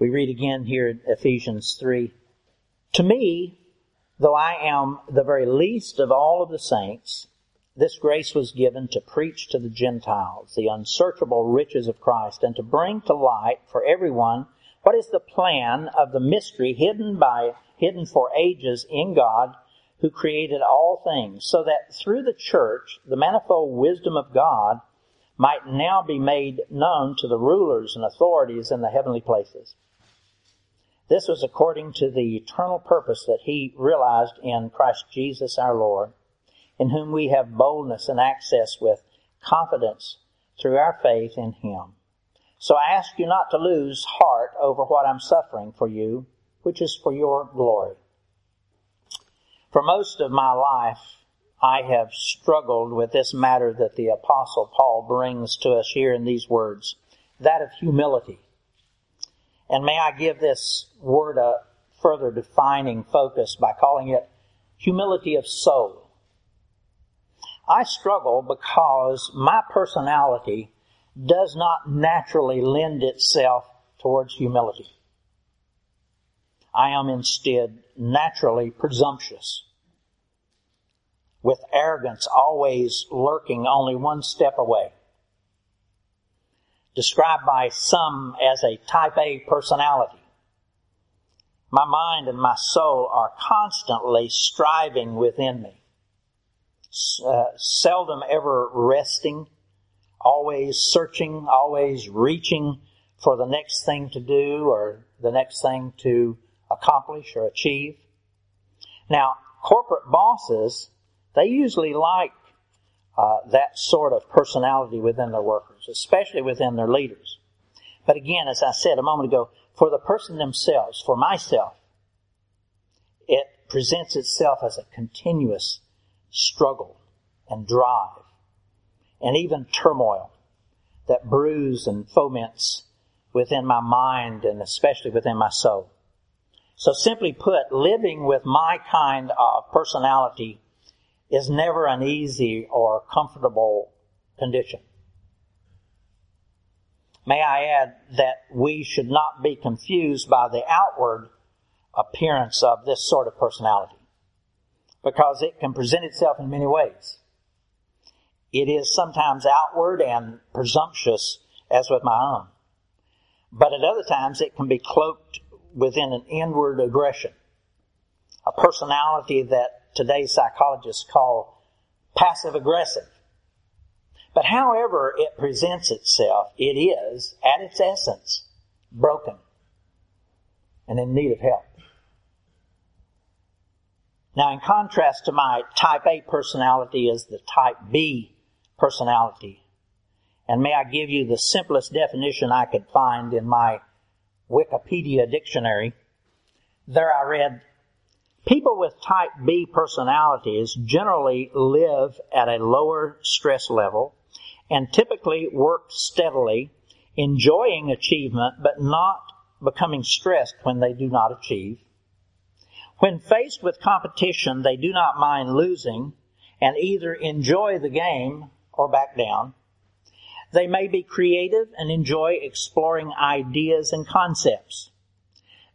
We read again here in Ephesians 3. To me, though I am the very least of all of the saints, this grace was given to preach to the Gentiles the unsearchable riches of Christ and to bring to light for everyone what is the plan of the mystery hidden by, hidden for ages in God who created all things so that through the church the manifold wisdom of God might now be made known to the rulers and authorities in the heavenly places. This was according to the eternal purpose that he realized in Christ Jesus our Lord in whom we have boldness and access with confidence through our faith in Him. So I ask you not to lose heart over what I'm suffering for you, which is for your glory. For most of my life, I have struggled with this matter that the apostle Paul brings to us here in these words, that of humility. And may I give this word a further defining focus by calling it humility of soul. I struggle because my personality does not naturally lend itself towards humility. I am instead naturally presumptuous, with arrogance always lurking only one step away. Described by some as a type A personality. My mind and my soul are constantly striving within me uh, seldom ever resting, always searching, always reaching for the next thing to do or the next thing to accomplish or achieve. Now, corporate bosses, they usually like uh, that sort of personality within their workers, especially within their leaders. But again, as I said a moment ago, for the person themselves, for myself, it presents itself as a continuous struggle and drive and even turmoil that brews and foments within my mind and especially within my soul. So simply put, living with my kind of personality is never an easy or comfortable condition. May I add that we should not be confused by the outward appearance of this sort of personality because it can present itself in many ways. It is sometimes outward and presumptuous as with my own. But at other times it can be cloaked within an inward aggression. A personality that today's psychologists call passive aggressive. But however it presents itself, it is, at its essence, broken and in need of help. Now, in contrast to my type A personality is the type B personality. And may I give you the simplest definition I could find in my Wikipedia dictionary. There I read, people with type B personalities generally live at a lower stress level and typically work steadily, enjoying achievement but not becoming stressed when they do not achieve. When faced with competition, they do not mind losing and either enjoy the game or back down. They may be creative and enjoy exploring ideas and concepts.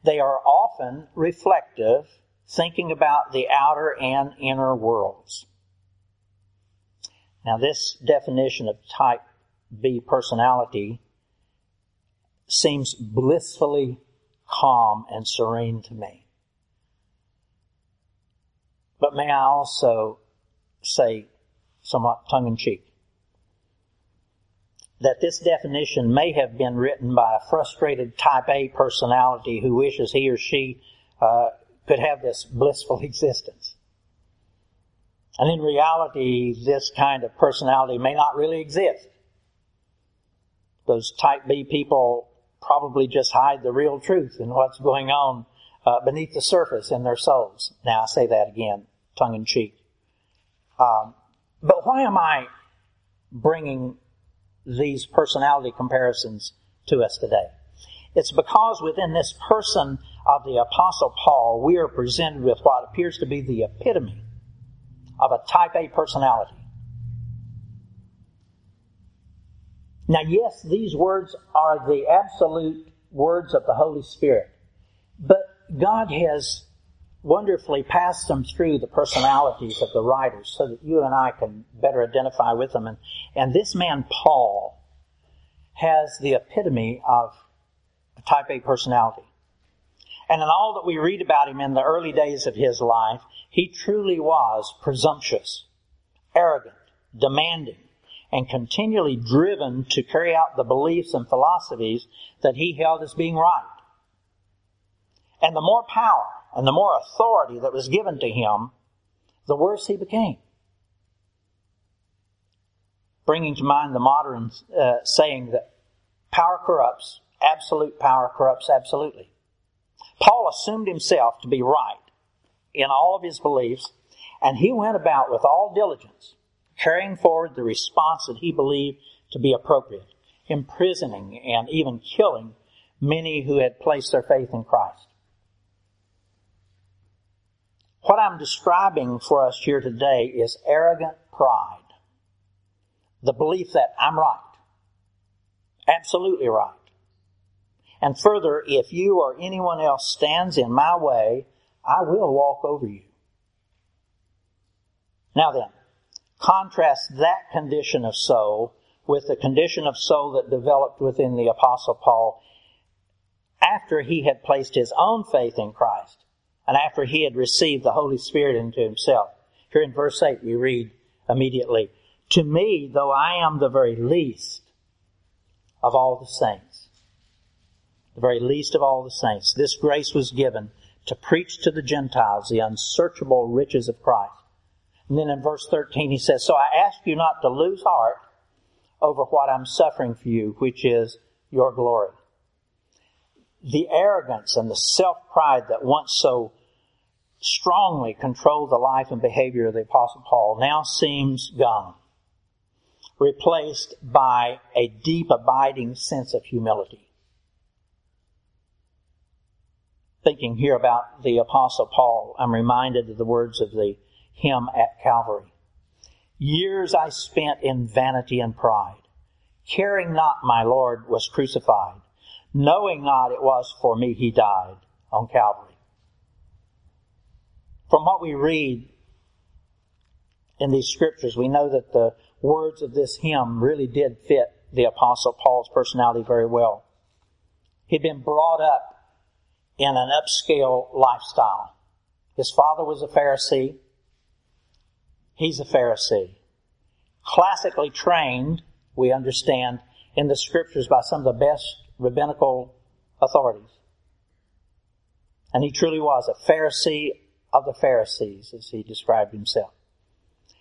They are often reflective, thinking about the outer and inner worlds. Now this definition of type B personality seems blissfully calm and serene to me. But may I also say, somewhat tongue in cheek, that this definition may have been written by a frustrated type A personality who wishes he or she uh, could have this blissful existence. And in reality, this kind of personality may not really exist. Those type B people probably just hide the real truth and what's going on uh, beneath the surface in their souls. Now I say that again tongue in cheek. Um, but why am I bringing these personality comparisons to us today? It's because within this person of the apostle Paul, we are presented with what appears to be the epitome of a type A personality. Now yes, these words are the absolute words of the Holy Spirit. But God has wonderfully passed them through the personalities of the writers so that you and I can better identify with them. And, and this man, Paul, has the epitome of a type A personality. And in all that we read about him in the early days of his life, he truly was presumptuous, arrogant, demanding, and continually driven to carry out the beliefs and philosophies that he held as being right. And the more power and the more authority that was given to him, the worse he became. Bringing to mind the modern uh, saying that power corrupts, absolute power corrupts absolutely. Paul assumed himself to be right in all of his beliefs, and he went about with all diligence, carrying forward the response that he believed to be appropriate, imprisoning and even killing many who had placed their faith in Christ. What I'm describing for us here today is arrogant pride. The belief that I'm right. Absolutely right. And further, if you or anyone else stands in my way, I will walk over you. Now then, contrast that condition of soul with the condition of soul that developed within the apostle Paul after he had placed his own faith in Christ and after he had received the Holy Spirit into himself. Here in verse 8 we read immediately, To me, though I am the very least of all the saints, the very least of all the saints, this grace was given to preach to the Gentiles the unsearchable riches of Christ. And then in verse 13 he says, So I ask you not to lose heart over what I'm suffering for you, which is your glory the arrogance and the self-pride that once so strongly controlled the life and behavior of the apostle Paul now seems gone, replaced by a deep abiding sense of humility. Thinking here about the apostle Paul, I'm reminded of the words of the hymn at Calvary. Years I spent in vanity and pride, caring not my Lord was crucified knowing not it was for me he died on Calvary. From what we read in these scriptures, we know that the words of this hymn really did fit the apostle Paul's personality very well. He'd been brought up in an upscale lifestyle. His father was a Pharisee. He's a Pharisee. Classically trained, we understand, in the scriptures by some of the best rabbinical authorities. And he truly was a Pharisee of the Pharisees, as he described himself.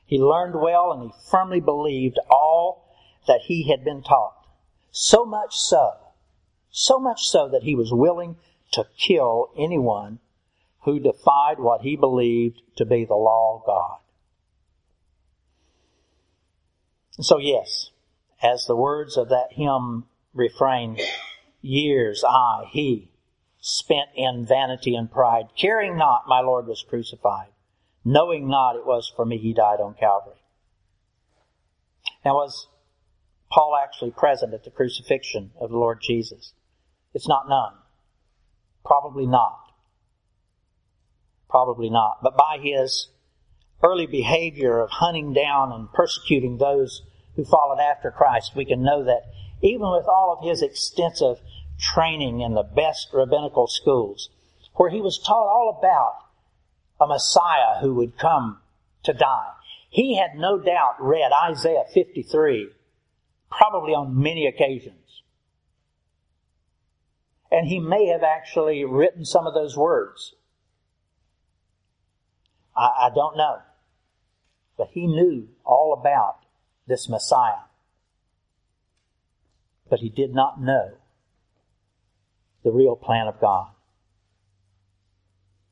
He learned well and he firmly believed all that he had been taught. So much so, so much so that he was willing to kill anyone who defied what he believed to be the law of God. So yes, as the words of that hymn refrain, years I, he, spent in vanity and pride, caring not my Lord was crucified, knowing not it was for me he died on Calvary. Now was Paul actually present at the crucifixion of the Lord Jesus? It's not known. Probably not. Probably not. But by his early behavior of hunting down and persecuting those who followed after Christ, we can know that even with all of his extensive training in the best rabbinical schools, where he was taught all about a Messiah who would come to die. He had no doubt read Isaiah 53, probably on many occasions. And he may have actually written some of those words. I, I don't know. But he knew all about this Messiah. But he did not know the real plan of God.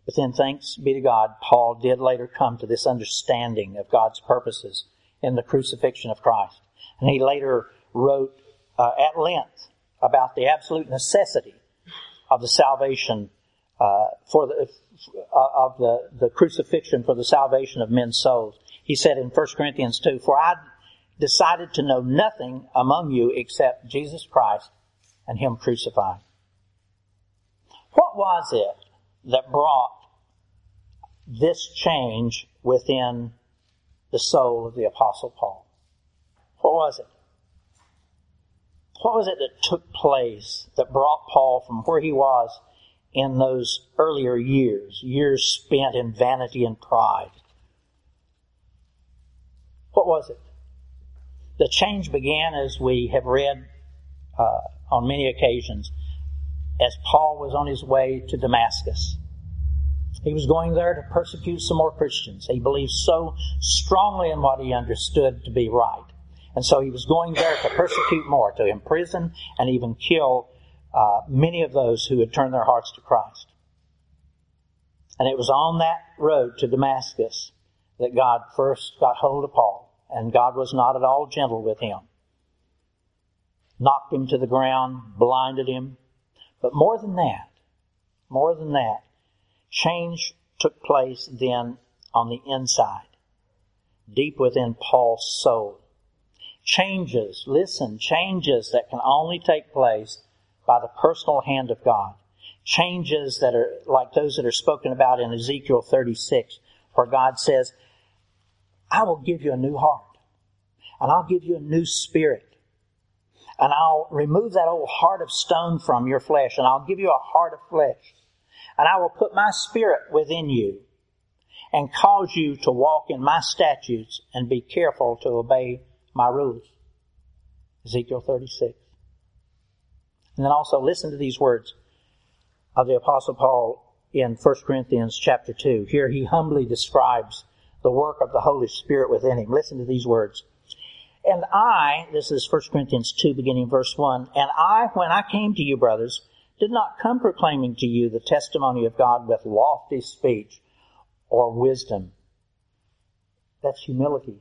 But then, thanks be to God, Paul did later come to this understanding of God's purposes in the crucifixion of Christ. And he later wrote uh, at length about the absolute necessity of the salvation uh, for the uh, of the, the crucifixion for the salvation of men's souls. He said in 1 Corinthians 2, For I decided to know nothing among you except Jesus Christ and Him crucified. What was it that brought this change within the soul of the Apostle Paul? What was it? What was it that took place that brought Paul from where he was in those earlier years, years spent in vanity and pride? What was it? The change began as we have read uh, on many occasions as Paul was on his way to Damascus. He was going there to persecute some more Christians. He believed so strongly in what he understood to be right. And so he was going there to persecute more, to imprison and even kill uh, many of those who had turned their hearts to Christ. And it was on that road to Damascus that God first got hold of Paul. And God was not at all gentle with him. Knocked him to the ground, blinded him. But more than that, more than that, change took place then on the inside, deep within Paul's soul. Changes, listen, changes that can only take place by the personal hand of God. Changes that are like those that are spoken about in Ezekiel 36, where God says, I will give you a new heart, and I'll give you a new spirit, and I'll remove that old heart of stone from your flesh, and I'll give you a heart of flesh, and I will put my spirit within you, and cause you to walk in my statutes and be careful to obey my rules. Ezekiel 36. And then also listen to these words of the apostle Paul in 1 Corinthians chapter 2. Here he humbly describes the work of the Holy Spirit within him. Listen to these words. And I, this is 1 Corinthians 2 beginning verse 1, and I, when I came to you, brothers, did not come proclaiming to you the testimony of God with lofty speech or wisdom. That's humility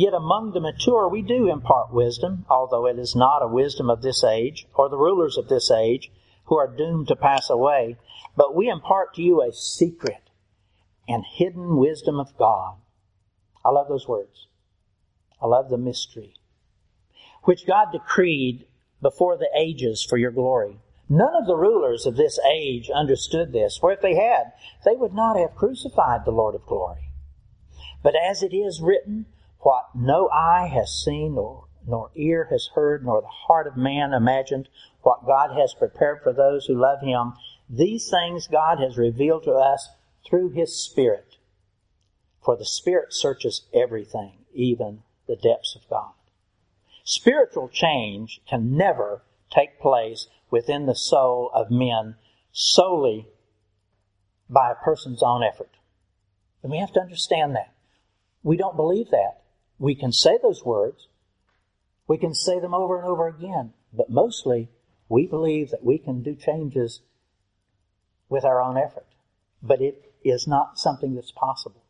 Yet among the mature we do impart wisdom, although it is not a wisdom of this age, or the rulers of this age, who are doomed to pass away, but we impart to you a secret and hidden wisdom of God. I love those words. I love the mystery. Which God decreed before the ages for your glory. None of the rulers of this age understood this, for if they had, they would not have crucified the Lord of glory. But as it is written, what no eye has seen, nor, nor ear has heard, nor the heart of man imagined, what God has prepared for those who love Him, these things God has revealed to us through His Spirit. For the Spirit searches everything, even the depths of God. Spiritual change can never take place within the soul of men solely by a person's own effort. And we have to understand that. We don't believe that. We can say those words. We can say them over and over again. But mostly, we believe that we can do changes with our own effort. But it is not something that's possible.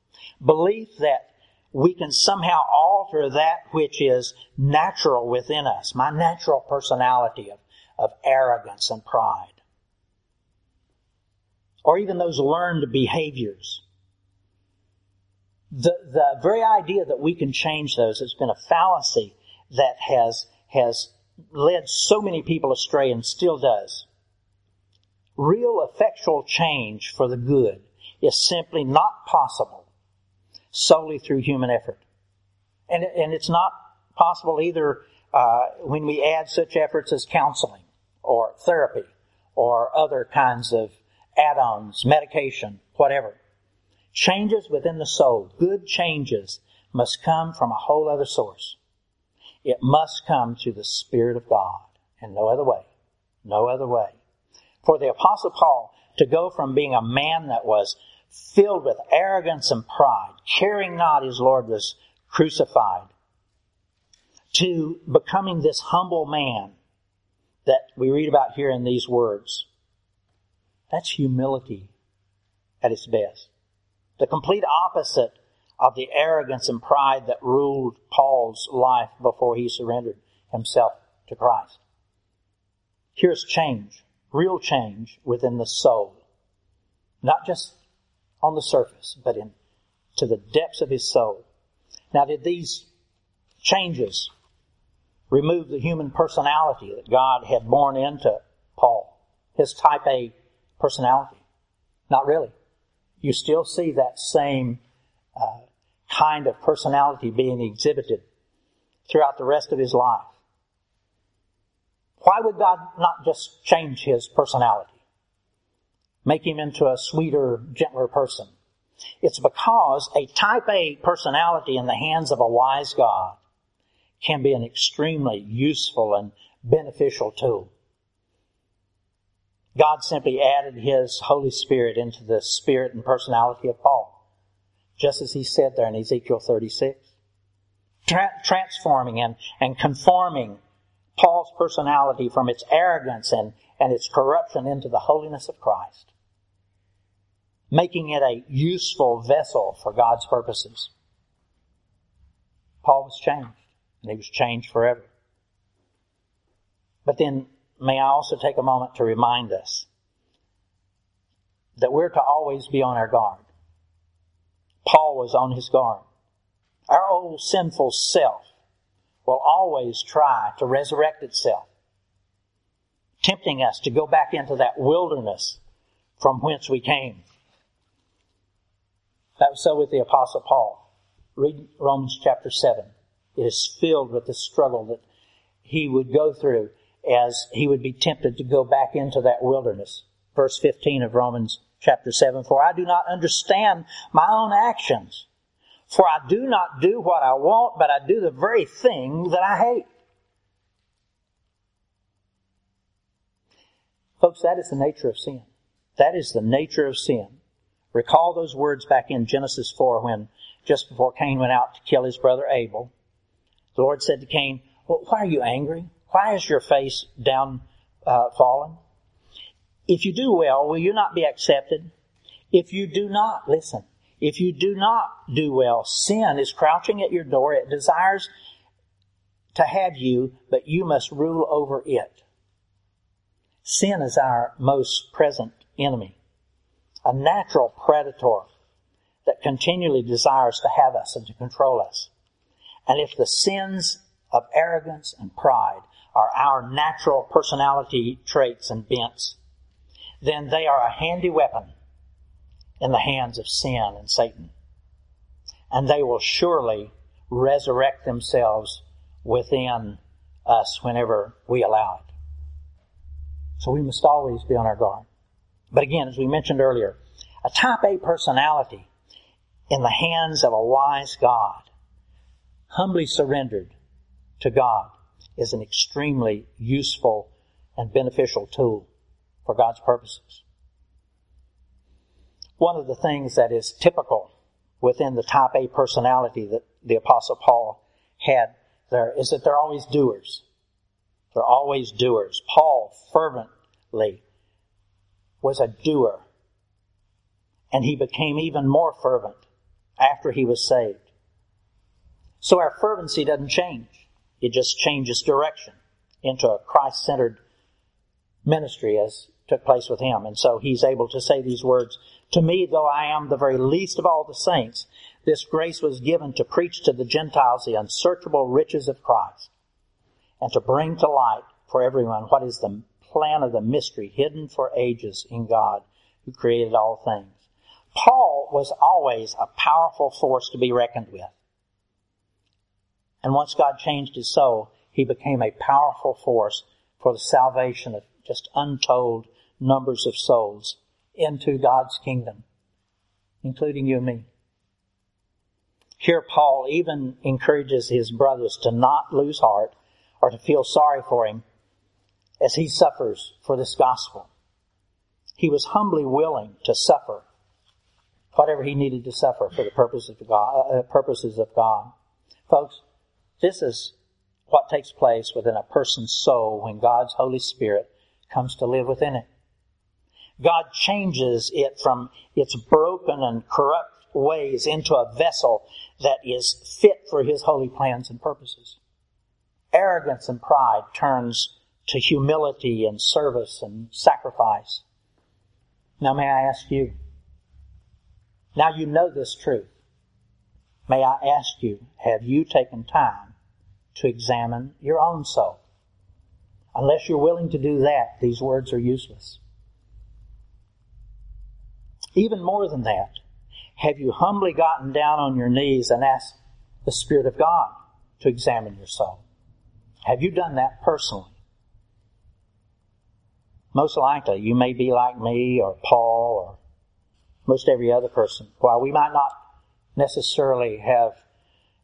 Belief that we can somehow alter that which is natural within us, my natural personality of, of arrogance and pride. Or even those learned behaviors the, the very idea that we can change those has been a fallacy that has, has led so many people astray and still does. Real effectual change for the good is simply not possible solely through human effort. And, and it's not possible either uh, when we add such efforts as counseling or therapy or other kinds of add-ons, medication, whatever. Changes within the soul, good changes, must come from a whole other source. It must come through the Spirit of God and no other way. No other way. For the apostle Paul to go from being a man that was filled with arrogance and pride, caring not his Lord was crucified, to becoming this humble man that we read about here in these words. That's humility at its best. The complete opposite of the arrogance and pride that ruled Paul's life before he surrendered himself to Christ. Here's change, real change within the soul. Not just on the surface, but in to the depths of his soul. Now did these changes remove the human personality that God had born into Paul? His type A personality? Not really. You still see that same uh, kind of personality being exhibited throughout the rest of his life. Why would God not just change his personality? Make him into a sweeter, gentler person? It's because a type A personality in the hands of a wise God can be an extremely useful and beneficial tool. God simply added His Holy Spirit into the spirit and personality of Paul, just as He said there in Ezekiel 36. Tra- transforming and, and conforming Paul's personality from its arrogance and, and its corruption into the holiness of Christ. Making it a useful vessel for God's purposes. Paul was changed, and he was changed forever. But then may I also take a moment to remind us that we're to always be on our guard. Paul was on his guard. Our old sinful self will always try to resurrect itself, tempting us to go back into that wilderness from whence we came. That was so with the apostle Paul. Read Romans chapter 7. It is filled with the struggle that he would go through as he would be tempted to go back into that wilderness. Verse 15 of Romans chapter 7, For I do not understand my own actions. For I do not do what I want, but I do the very thing that I hate. Folks, that is the nature of sin. That is the nature of sin. Recall those words back in Genesis 4 when just before Cain went out to kill his brother Abel. The Lord said to Cain, well, why are you angry? Why is your face down uh, fallen? If you do well, will you not be accepted? If you do not, listen, if you do not do well, sin is crouching at your door. It desires to have you, but you must rule over it. Sin is our most present enemy, a natural predator that continually desires to have us and to control us. And if the sins of arrogance and pride are our natural personality traits and bents, then they are a handy weapon in the hands of sin and Satan. And they will surely resurrect themselves within us whenever we allow it. So we must always be on our guard. But again, as we mentioned earlier, a type A personality in the hands of a wise God, humbly surrendered to God, is an extremely useful and beneficial tool for God's purposes. One of the things that is typical within the type A personality that the apostle Paul had there is that they're always doers. They're always doers. Paul fervently was a doer. And he became even more fervent after he was saved. So our fervency doesn't change. It just changes direction into a Christ centered ministry as took place with him. And so he's able to say these words To me, though I am the very least of all the saints, this grace was given to preach to the Gentiles the unsearchable riches of Christ and to bring to light for everyone what is the plan of the mystery hidden for ages in God who created all things. Paul was always a powerful force to be reckoned with. And once God changed his soul, he became a powerful force for the salvation of just untold numbers of souls into God's kingdom, including you and me. Here Paul even encourages his brothers to not lose heart or to feel sorry for him as he suffers for this gospel. He was humbly willing to suffer whatever he needed to suffer for the purposes of God. Uh, purposes of God. Folks, this is what takes place within a person's soul when God's Holy Spirit comes to live within it. God changes it from its broken and corrupt ways into a vessel that is fit for His holy plans and purposes. Arrogance and pride turns to humility and service and sacrifice. Now may I ask you, now you know this truth. May I ask you, have you taken time to examine your own soul? Unless you're willing to do that, these words are useless. Even more than that, have you humbly gotten down on your knees and asked the Spirit of God to examine your soul? Have you done that personally? Most likely, you may be like me or Paul or most every other person. While we might not necessarily have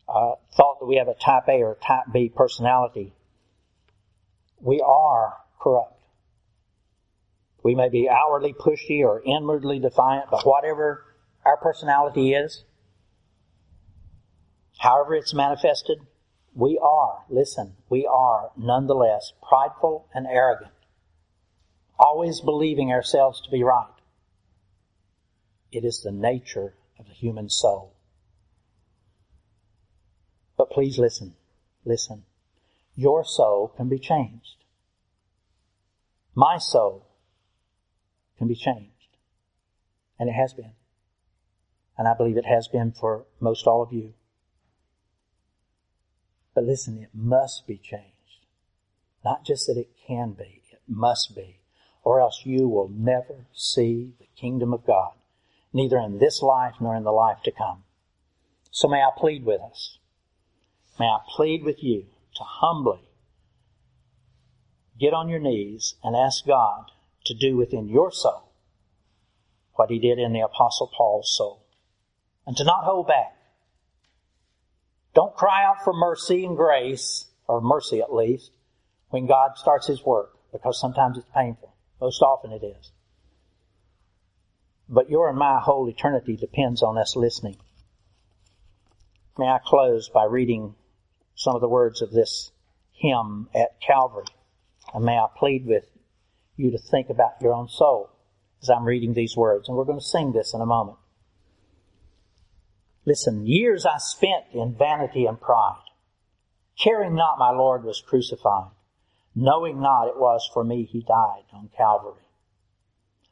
uh, thought that we have a type A or type B personality, we are corrupt. We may be outwardly pushy or inwardly defiant, but whatever our personality is, however it's manifested, we are, listen, we are nonetheless prideful and arrogant, always believing ourselves to be right. It is the nature of the human soul. But please listen, listen. Your soul can be changed. My soul can be changed. And it has been. And I believe it has been for most all of you. But listen, it must be changed. Not just that it can be, it must be. Or else you will never see the kingdom of God, neither in this life nor in the life to come. So may I plead with us. May I plead with you to humbly get on your knees and ask God to do within your soul what he did in the apostle Paul's soul and to not hold back. Don't cry out for mercy and grace, or mercy at least, when God starts his work because sometimes it's painful. Most often it is. But your and my whole eternity depends on us listening. May I close by reading some of the words of this hymn at Calvary. And may I plead with you to think about your own soul as I'm reading these words. And we're going to sing this in a moment. Listen, years I spent in vanity and pride, caring not my Lord was crucified, knowing not it was for me he died on Calvary.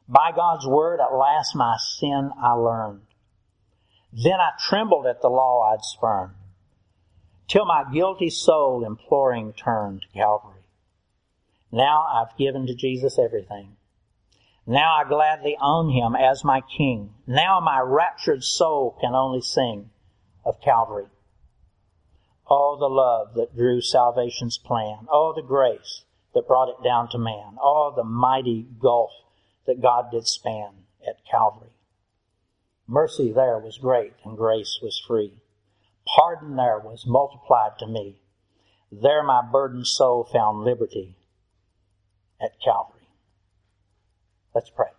By God's word, at last my sin I learned. Then I trembled at the law I'd spurned till my guilty soul imploring turned to Calvary. Now I've given to Jesus everything. Now I gladly own him as my king. Now my raptured soul can only sing of Calvary. All the love that drew salvation's plan. All the grace that brought it down to man. All the mighty gulf that God did span at Calvary. Mercy there was great and grace was free. Pardon there was multiplied to me. There my burdened soul found liberty at Calvary. Let's pray.